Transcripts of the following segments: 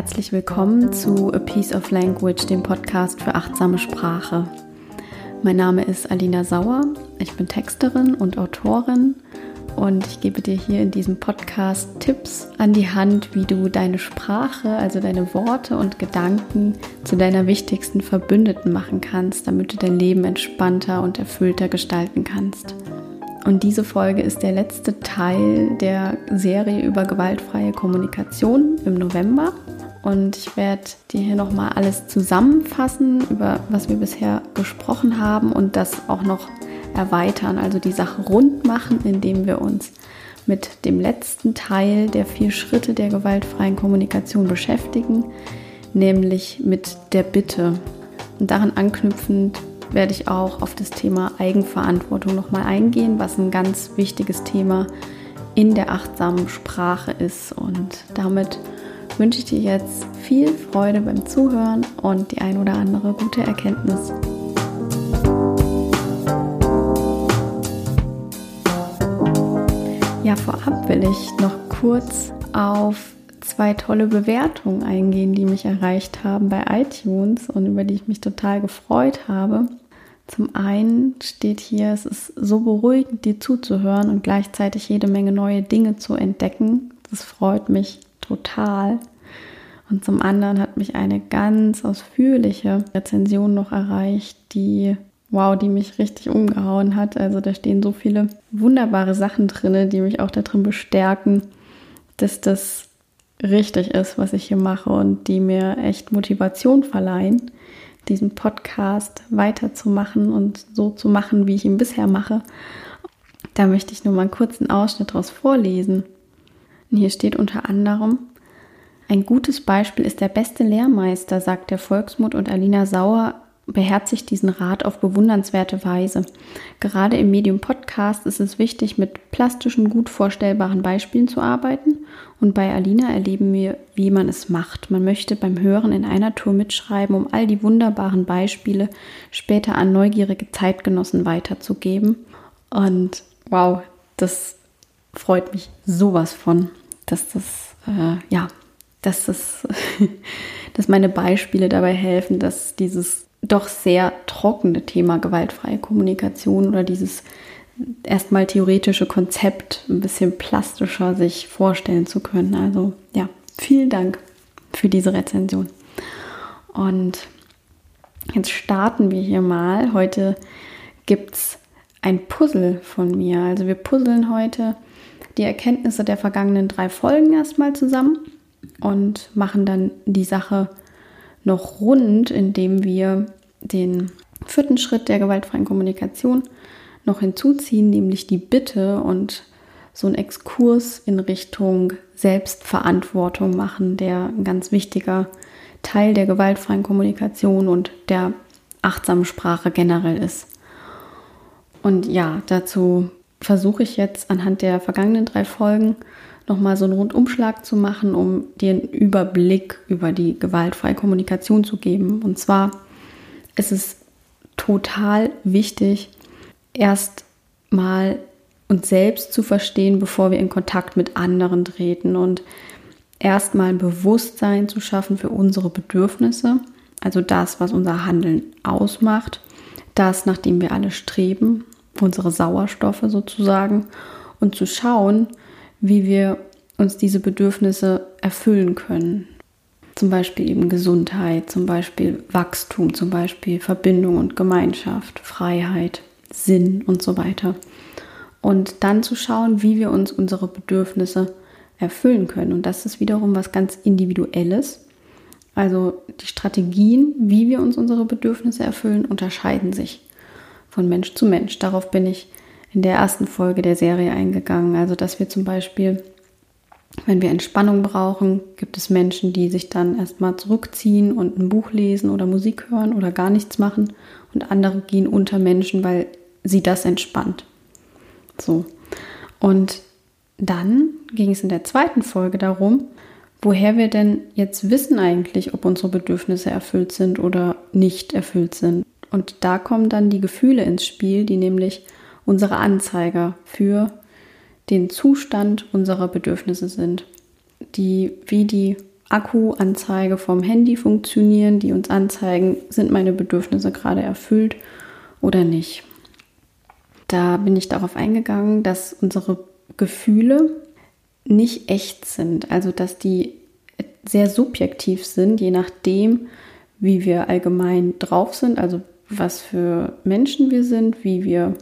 herzlich willkommen zu A Piece of Language, dem Podcast für achtsame Sprache. Mein Name ist Alina Sauer, ich bin Texterin und Autorin und ich gebe dir hier in diesem Podcast Tipps an die Hand, wie du deine Sprache, also deine Worte und Gedanken zu deiner wichtigsten Verbündeten machen kannst, damit du dein Leben entspannter und erfüllter gestalten kannst. Und diese Folge ist der letzte Teil der Serie über gewaltfreie Kommunikation im November. Und ich werde dir hier nochmal alles zusammenfassen, über was wir bisher gesprochen haben und das auch noch erweitern, also die Sache rund machen, indem wir uns mit dem letzten Teil der vier Schritte der gewaltfreien Kommunikation beschäftigen, nämlich mit der Bitte. Und daran anknüpfend werde ich auch auf das Thema Eigenverantwortung nochmal eingehen, was ein ganz wichtiges Thema in der achtsamen Sprache ist. Und damit wünsche ich dir jetzt viel Freude beim Zuhören und die ein oder andere gute Erkenntnis. Ja, vorab will ich noch kurz auf zwei tolle Bewertungen eingehen, die mich erreicht haben bei iTunes und über die ich mich total gefreut habe. Zum einen steht hier, es ist so beruhigend, dir zuzuhören und gleichzeitig jede Menge neue Dinge zu entdecken. Das freut mich total. Und zum anderen hat mich eine ganz ausführliche Rezension noch erreicht, die, wow, die mich richtig umgehauen hat. Also da stehen so viele wunderbare Sachen drin, die mich auch darin bestärken, dass das richtig ist, was ich hier mache und die mir echt Motivation verleihen diesen Podcast weiterzumachen und so zu machen, wie ich ihn bisher mache. Da möchte ich nur mal einen kurzen Ausschnitt daraus vorlesen. Und hier steht unter anderem, ein gutes Beispiel ist der beste Lehrmeister, sagt der Volksmut und Alina Sauer beherzigt diesen Rat auf bewundernswerte Weise. Gerade im Medium Podcast ist es wichtig, mit plastischen, gut vorstellbaren Beispielen zu arbeiten. Und bei Alina erleben wir, wie man es macht. Man möchte beim Hören in einer Tour mitschreiben, um all die wunderbaren Beispiele später an neugierige Zeitgenossen weiterzugeben. Und wow, das freut mich sowas von, dass das, äh, ja, dass das, dass meine Beispiele dabei helfen, dass dieses doch sehr trockene Thema gewaltfreie Kommunikation oder dieses erstmal theoretische Konzept ein bisschen plastischer sich vorstellen zu können. Also ja, vielen Dank für diese Rezension. Und jetzt starten wir hier mal. Heute gibt es ein Puzzle von mir. Also wir puzzeln heute die Erkenntnisse der vergangenen drei Folgen erstmal zusammen und machen dann die Sache noch rund, indem wir den vierten Schritt der gewaltfreien Kommunikation noch hinzuziehen, nämlich die Bitte und so einen Exkurs in Richtung Selbstverantwortung machen, der ein ganz wichtiger Teil der gewaltfreien Kommunikation und der achtsamen Sprache generell ist. Und ja, dazu versuche ich jetzt anhand der vergangenen drei Folgen nochmal so einen Rundumschlag zu machen, um dir einen Überblick über die gewaltfreie Kommunikation zu geben. Und zwar ist es total wichtig, erst mal uns selbst zu verstehen, bevor wir in Kontakt mit anderen treten und erstmal ein Bewusstsein zu schaffen für unsere Bedürfnisse, also das, was unser Handeln ausmacht, das, nach dem wir alle streben, unsere Sauerstoffe sozusagen, und zu schauen, wie wir uns diese Bedürfnisse erfüllen können. Zum Beispiel eben Gesundheit, zum Beispiel Wachstum, zum Beispiel Verbindung und Gemeinschaft, Freiheit, Sinn und so weiter. Und dann zu schauen, wie wir uns unsere Bedürfnisse erfüllen können. Und das ist wiederum was ganz Individuelles. Also die Strategien, wie wir uns unsere Bedürfnisse erfüllen, unterscheiden sich von Mensch zu Mensch. Darauf bin ich in der ersten Folge der Serie eingegangen. Also dass wir zum Beispiel, wenn wir Entspannung brauchen, gibt es Menschen, die sich dann erstmal zurückziehen und ein Buch lesen oder Musik hören oder gar nichts machen. Und andere gehen unter Menschen, weil sie das entspannt. So. Und dann ging es in der zweiten Folge darum, woher wir denn jetzt wissen eigentlich, ob unsere Bedürfnisse erfüllt sind oder nicht erfüllt sind. Und da kommen dann die Gefühle ins Spiel, die nämlich unsere Anzeiger für den Zustand unserer Bedürfnisse sind, die wie die Akkuanzeige vom Handy funktionieren, die uns anzeigen, sind meine Bedürfnisse gerade erfüllt oder nicht. Da bin ich darauf eingegangen, dass unsere Gefühle nicht echt sind, also dass die sehr subjektiv sind, je nachdem, wie wir allgemein drauf sind, also was für Menschen wir sind, wie wir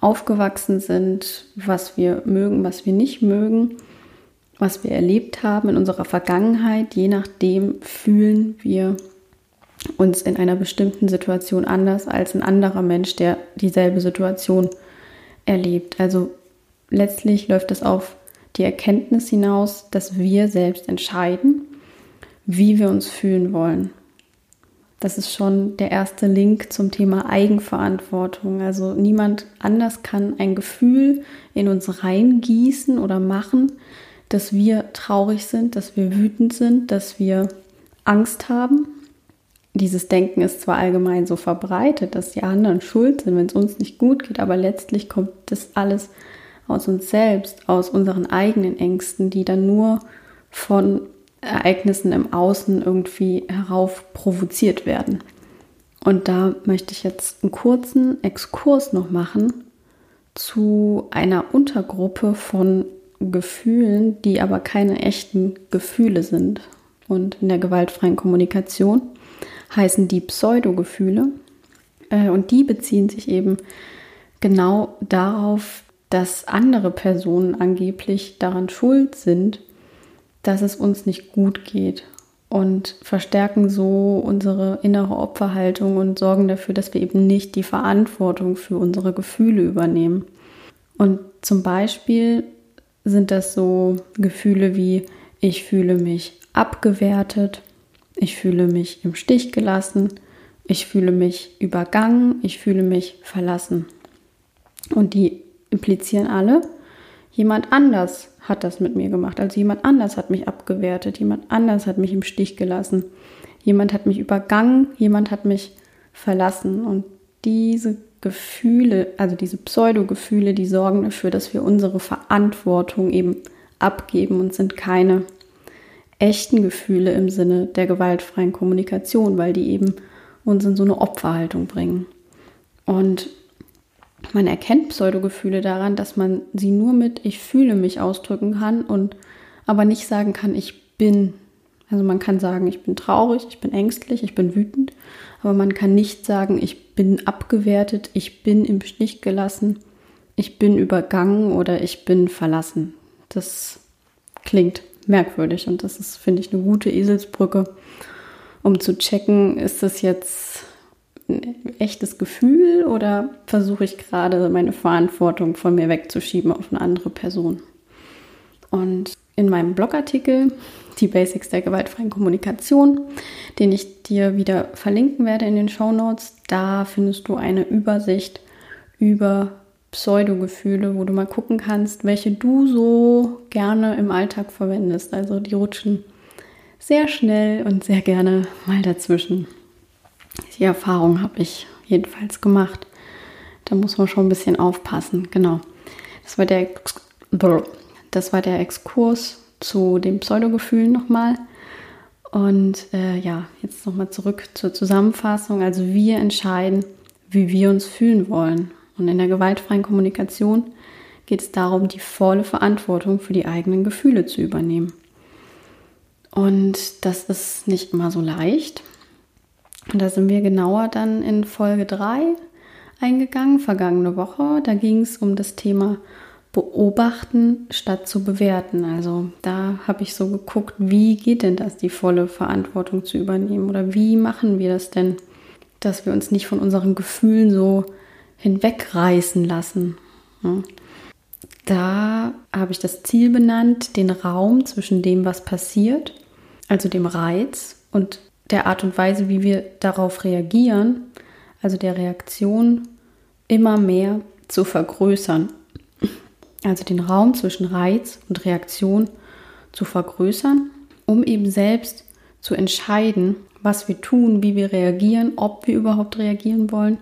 aufgewachsen sind, was wir mögen, was wir nicht mögen, was wir erlebt haben in unserer Vergangenheit. Je nachdem fühlen wir uns in einer bestimmten Situation anders als ein anderer Mensch, der dieselbe Situation erlebt. Also letztlich läuft es auf die Erkenntnis hinaus, dass wir selbst entscheiden, wie wir uns fühlen wollen. Das ist schon der erste Link zum Thema Eigenverantwortung. Also niemand anders kann ein Gefühl in uns reingießen oder machen, dass wir traurig sind, dass wir wütend sind, dass wir Angst haben. Dieses Denken ist zwar allgemein so verbreitet, dass die anderen schuld sind, wenn es uns nicht gut geht, aber letztlich kommt das alles aus uns selbst, aus unseren eigenen Ängsten, die dann nur von Ereignissen im Außen irgendwie herauf provoziert werden. Und da möchte ich jetzt einen kurzen Exkurs noch machen zu einer Untergruppe von Gefühlen, die aber keine echten Gefühle sind. Und in der gewaltfreien Kommunikation heißen die Pseudogefühle. Äh, und die beziehen sich eben genau darauf, dass andere Personen angeblich daran schuld sind, dass es uns nicht gut geht und verstärken so unsere innere Opferhaltung und sorgen dafür, dass wir eben nicht die Verantwortung für unsere Gefühle übernehmen. Und zum Beispiel sind das so Gefühle wie ich fühle mich abgewertet, ich fühle mich im Stich gelassen, ich fühle mich übergangen, ich fühle mich verlassen. Und die implizieren alle, jemand anders hat das mit mir gemacht. Also jemand anders hat mich abgewertet, jemand anders hat mich im Stich gelassen, jemand hat mich übergangen, jemand hat mich verlassen. Und diese Gefühle, also diese Pseudo-Gefühle, die sorgen dafür, dass wir unsere Verantwortung eben abgeben und sind keine echten Gefühle im Sinne der gewaltfreien Kommunikation, weil die eben uns in so eine Opferhaltung bringen. Und man erkennt Pseudogefühle daran, dass man sie nur mit ich fühle mich ausdrücken kann und aber nicht sagen kann, ich bin. Also man kann sagen, ich bin traurig, ich bin ängstlich, ich bin wütend, aber man kann nicht sagen, ich bin abgewertet, ich bin im Stich gelassen, ich bin übergangen oder ich bin verlassen. Das klingt merkwürdig und das ist, finde ich, eine gute Eselsbrücke, um zu checken, ist das jetzt ein echtes Gefühl oder versuche ich gerade meine Verantwortung von mir wegzuschieben auf eine andere Person? Und in meinem Blogartikel, die Basics der gewaltfreien Kommunikation, den ich dir wieder verlinken werde in den Show Notes, da findest du eine Übersicht über Pseudogefühle, wo du mal gucken kannst, welche du so gerne im Alltag verwendest. Also die rutschen sehr schnell und sehr gerne mal dazwischen. Die Erfahrung habe ich jedenfalls gemacht. Da muss man schon ein bisschen aufpassen. Genau. Das war der, das war der Exkurs zu den Pseudogefühlen nochmal. Und äh, ja, jetzt nochmal zurück zur Zusammenfassung. Also wir entscheiden, wie wir uns fühlen wollen. Und in der gewaltfreien Kommunikation geht es darum, die volle Verantwortung für die eigenen Gefühle zu übernehmen. Und das ist nicht immer so leicht. Und da sind wir genauer dann in Folge 3 eingegangen, vergangene Woche. Da ging es um das Thema beobachten statt zu bewerten. Also da habe ich so geguckt, wie geht denn das, die volle Verantwortung zu übernehmen? Oder wie machen wir das denn, dass wir uns nicht von unseren Gefühlen so hinwegreißen lassen? Da habe ich das Ziel benannt, den Raum zwischen dem, was passiert, also dem Reiz und der Art und Weise, wie wir darauf reagieren, also der Reaktion, immer mehr zu vergrößern. Also den Raum zwischen Reiz und Reaktion zu vergrößern, um eben selbst zu entscheiden, was wir tun, wie wir reagieren, ob wir überhaupt reagieren wollen,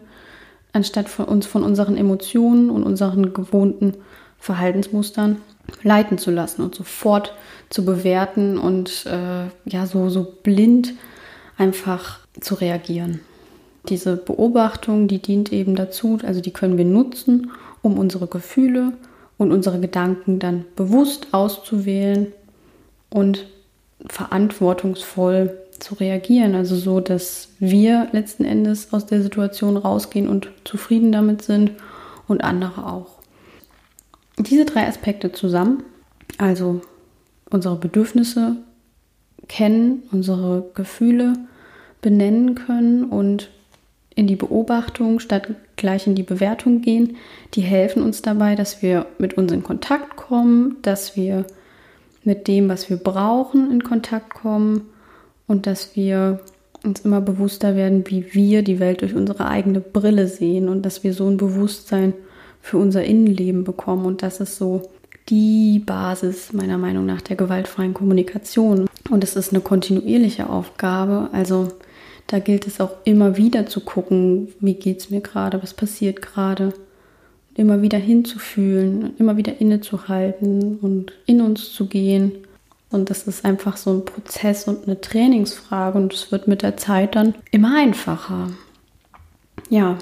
anstatt von uns von unseren Emotionen und unseren gewohnten Verhaltensmustern leiten zu lassen und sofort zu bewerten und äh, ja, so, so blind einfach zu reagieren. Diese Beobachtung, die dient eben dazu, also die können wir nutzen, um unsere Gefühle und unsere Gedanken dann bewusst auszuwählen und verantwortungsvoll zu reagieren. Also so, dass wir letzten Endes aus der Situation rausgehen und zufrieden damit sind und andere auch. Diese drei Aspekte zusammen, also unsere Bedürfnisse kennen, unsere Gefühle benennen können und in die Beobachtung statt gleich in die Bewertung gehen, die helfen uns dabei, dass wir mit uns in Kontakt kommen, dass wir mit dem, was wir brauchen, in Kontakt kommen und dass wir uns immer bewusster werden, wie wir die Welt durch unsere eigene Brille sehen und dass wir so ein Bewusstsein für unser Innenleben bekommen. Und das ist so die Basis meiner Meinung nach der gewaltfreien Kommunikation. Und es ist eine kontinuierliche Aufgabe. Also da gilt es auch immer wieder zu gucken, wie geht es mir gerade, was passiert gerade. Immer wieder hinzufühlen, immer wieder innezuhalten und in uns zu gehen. Und das ist einfach so ein Prozess und eine Trainingsfrage und es wird mit der Zeit dann immer einfacher. Ja,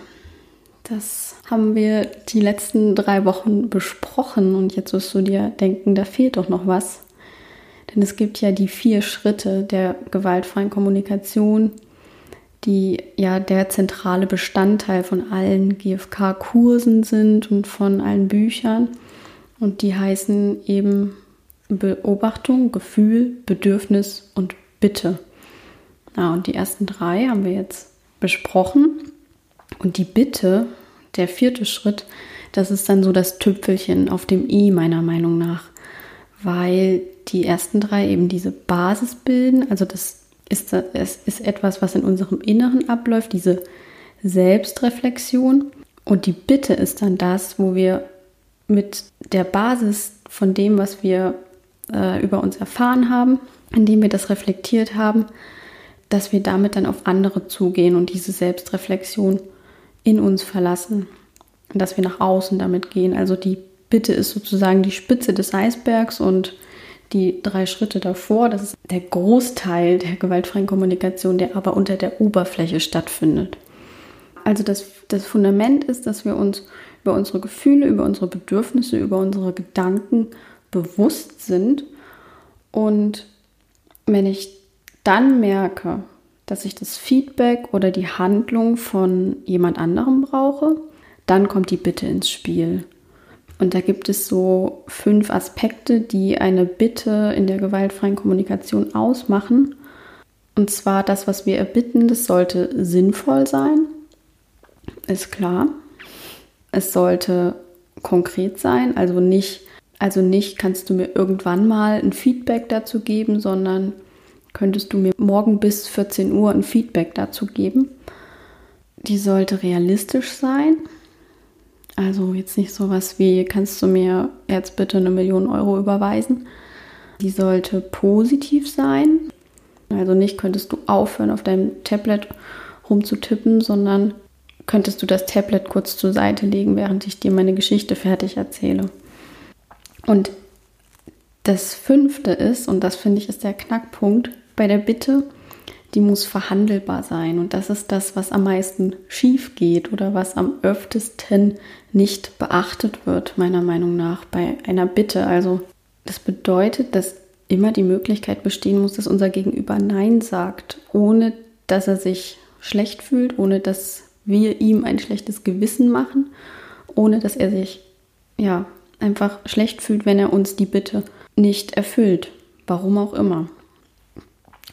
das haben wir die letzten drei Wochen besprochen und jetzt wirst du dir denken, da fehlt doch noch was. Denn es gibt ja die vier Schritte der gewaltfreien Kommunikation, die ja der zentrale Bestandteil von allen GFK-Kursen sind und von allen Büchern. Und die heißen eben Beobachtung, Gefühl, Bedürfnis und Bitte. Ja, und die ersten drei haben wir jetzt besprochen. Und die Bitte, der vierte Schritt, das ist dann so das Tüpfelchen auf dem i meiner Meinung nach, weil die ersten drei eben diese Basis bilden. Also das ist, es ist etwas, was in unserem Inneren abläuft, diese Selbstreflexion. Und die Bitte ist dann das, wo wir mit der Basis von dem, was wir äh, über uns erfahren haben, indem wir das reflektiert haben, dass wir damit dann auf andere zugehen und diese Selbstreflexion in uns verlassen. Und dass wir nach außen damit gehen. Also die Bitte ist sozusagen die Spitze des Eisbergs und die drei Schritte davor, das ist der Großteil der gewaltfreien Kommunikation, der aber unter der Oberfläche stattfindet. Also das, das Fundament ist, dass wir uns über unsere Gefühle, über unsere Bedürfnisse, über unsere Gedanken bewusst sind. Und wenn ich dann merke, dass ich das Feedback oder die Handlung von jemand anderem brauche, dann kommt die Bitte ins Spiel. Und da gibt es so fünf Aspekte, die eine Bitte in der gewaltfreien Kommunikation ausmachen. Und zwar das, was wir erbitten, das sollte sinnvoll sein, ist klar. Es sollte konkret sein, also nicht also nicht kannst du mir irgendwann mal ein Feedback dazu geben, sondern könntest du mir morgen bis 14 Uhr ein Feedback dazu geben. Die sollte realistisch sein. Also jetzt nicht sowas wie, kannst du mir jetzt bitte eine Million Euro überweisen. Die sollte positiv sein. Also nicht könntest du aufhören, auf deinem Tablet rumzutippen, sondern könntest du das Tablet kurz zur Seite legen, während ich dir meine Geschichte fertig erzähle. Und das fünfte ist, und das finde ich ist der Knackpunkt bei der Bitte, die muss verhandelbar sein. Und das ist das, was am meisten schief geht oder was am öftesten nicht beachtet wird, meiner Meinung nach, bei einer Bitte. Also das bedeutet, dass immer die Möglichkeit bestehen muss, dass unser Gegenüber Nein sagt, ohne dass er sich schlecht fühlt, ohne dass wir ihm ein schlechtes Gewissen machen, ohne dass er sich ja einfach schlecht fühlt, wenn er uns die Bitte nicht erfüllt. Warum auch immer.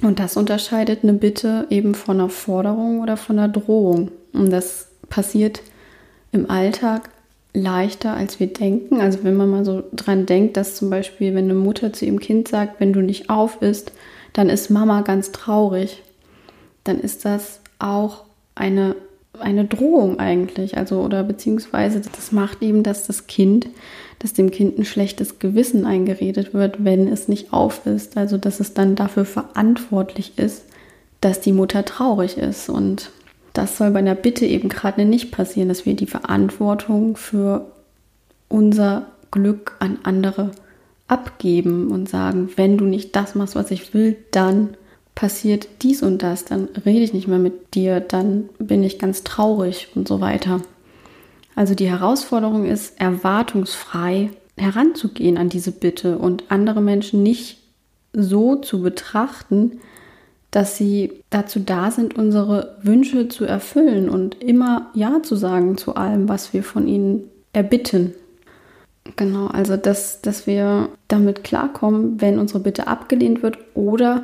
Und das unterscheidet eine Bitte eben von einer Forderung oder von einer Drohung. Und das passiert im Alltag leichter, als wir denken. Also wenn man mal so dran denkt, dass zum Beispiel, wenn eine Mutter zu ihrem Kind sagt, wenn du nicht auf isst, dann ist Mama ganz traurig. Dann ist das auch eine, eine Drohung eigentlich. Also, oder beziehungsweise das macht eben, dass das Kind dass dem Kind ein schlechtes Gewissen eingeredet wird, wenn es nicht auf ist. Also dass es dann dafür verantwortlich ist, dass die Mutter traurig ist. Und das soll bei einer Bitte eben gerade nicht passieren, dass wir die Verantwortung für unser Glück an andere abgeben und sagen, wenn du nicht das machst, was ich will, dann passiert dies und das, dann rede ich nicht mehr mit dir, dann bin ich ganz traurig und so weiter. Also die Herausforderung ist, erwartungsfrei heranzugehen an diese Bitte und andere Menschen nicht so zu betrachten, dass sie dazu da sind, unsere Wünsche zu erfüllen und immer Ja zu sagen zu allem, was wir von ihnen erbitten. Genau, also dass, dass wir damit klarkommen, wenn unsere Bitte abgelehnt wird oder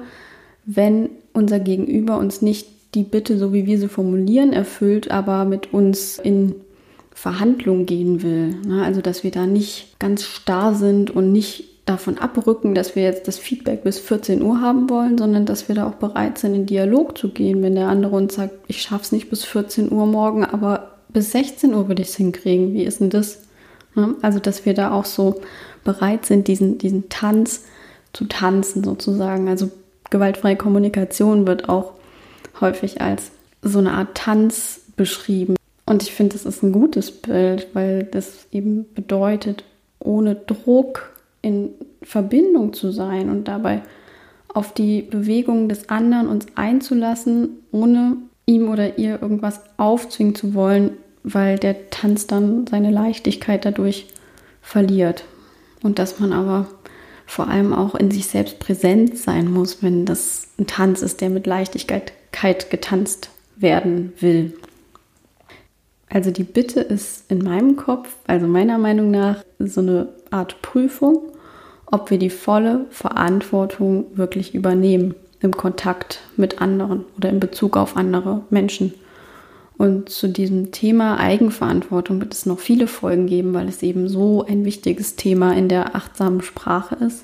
wenn unser Gegenüber uns nicht die Bitte, so wie wir sie formulieren, erfüllt, aber mit uns in Verhandlung gehen will. Ne? Also dass wir da nicht ganz starr sind und nicht davon abrücken, dass wir jetzt das Feedback bis 14 Uhr haben wollen, sondern dass wir da auch bereit sind, in Dialog zu gehen, wenn der andere uns sagt, ich schaff's nicht bis 14 Uhr morgen, aber bis 16 Uhr würde ich es hinkriegen. Wie ist denn das? Ne? Also, dass wir da auch so bereit sind, diesen, diesen Tanz zu tanzen sozusagen. Also gewaltfreie Kommunikation wird auch häufig als so eine Art Tanz beschrieben. Und ich finde, das ist ein gutes Bild, weil das eben bedeutet, ohne Druck in Verbindung zu sein und dabei auf die Bewegungen des anderen uns einzulassen, ohne ihm oder ihr irgendwas aufzwingen zu wollen, weil der Tanz dann seine Leichtigkeit dadurch verliert. Und dass man aber vor allem auch in sich selbst präsent sein muss, wenn das ein Tanz ist, der mit Leichtigkeit getanzt werden will. Also die Bitte ist in meinem Kopf, also meiner Meinung nach, so eine Art Prüfung, ob wir die volle Verantwortung wirklich übernehmen im Kontakt mit anderen oder in Bezug auf andere Menschen. Und zu diesem Thema Eigenverantwortung wird es noch viele Folgen geben, weil es eben so ein wichtiges Thema in der achtsamen Sprache ist.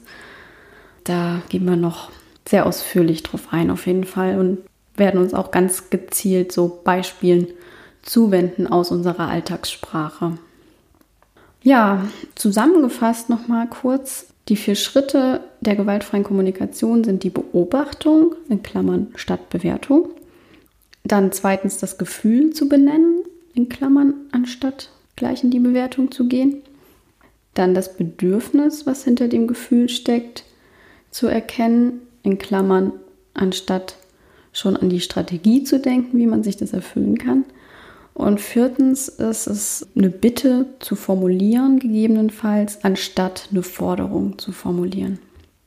Da gehen wir noch sehr ausführlich drauf ein, auf jeden Fall, und werden uns auch ganz gezielt so Beispielen zuwenden aus unserer Alltagssprache. Ja, zusammengefasst nochmal kurz. Die vier Schritte der gewaltfreien Kommunikation sind die Beobachtung, in Klammern statt Bewertung, dann zweitens das Gefühl zu benennen, in Klammern, anstatt gleich in die Bewertung zu gehen. Dann das Bedürfnis, was hinter dem Gefühl steckt, zu erkennen, in Klammern, anstatt schon an die Strategie zu denken, wie man sich das erfüllen kann. Und viertens ist es eine Bitte zu formulieren, gegebenenfalls, anstatt eine Forderung zu formulieren.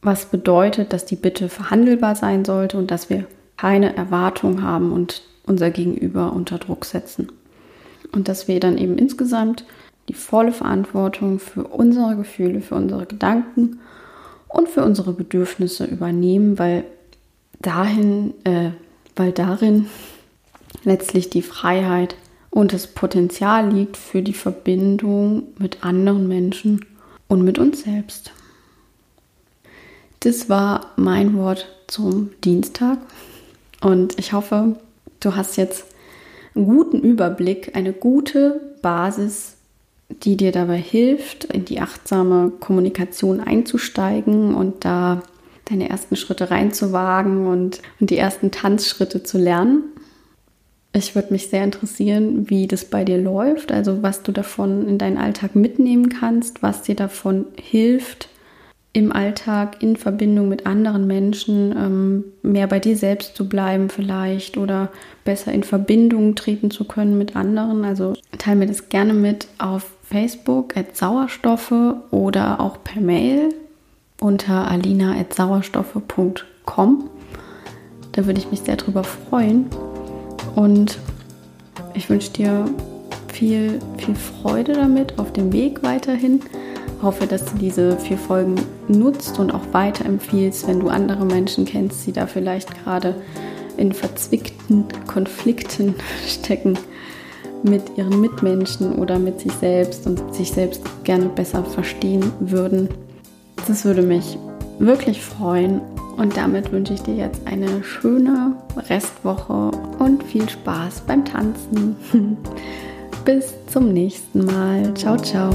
Was bedeutet, dass die Bitte verhandelbar sein sollte und dass wir keine Erwartung haben und unser Gegenüber unter Druck setzen. Und dass wir dann eben insgesamt die volle Verantwortung für unsere Gefühle, für unsere Gedanken und für unsere Bedürfnisse übernehmen, weil dahin, äh, weil darin letztlich die Freiheit und das Potenzial liegt für die Verbindung mit anderen Menschen und mit uns selbst. Das war mein Wort zum Dienstag und ich hoffe, du hast jetzt einen guten Überblick, eine gute Basis, die dir dabei hilft, in die achtsame Kommunikation einzusteigen und da deine ersten Schritte reinzuwagen und, und die ersten Tanzschritte zu lernen. Ich würde mich sehr interessieren, wie das bei dir läuft, also was du davon in deinen Alltag mitnehmen kannst, was dir davon hilft, im Alltag in Verbindung mit anderen Menschen ähm, mehr bei dir selbst zu bleiben vielleicht oder besser in Verbindung treten zu können mit anderen. Also teile mir das gerne mit auf Facebook at Sauerstoffe oder auch per Mail unter alina.sauerstoffe.com. Da würde ich mich sehr drüber freuen. Und ich wünsche dir viel, viel Freude damit auf dem Weg weiterhin hoffe, dass du diese vier Folgen nutzt und auch weiterempfiehlst, wenn du andere Menschen kennst, die da vielleicht gerade in verzwickten Konflikten stecken mit ihren Mitmenschen oder mit sich selbst und sich selbst gerne besser verstehen würden. Das würde mich wirklich freuen. Und damit wünsche ich dir jetzt eine schöne Restwoche und viel Spaß beim Tanzen. Bis zum nächsten Mal. Ciao, ciao.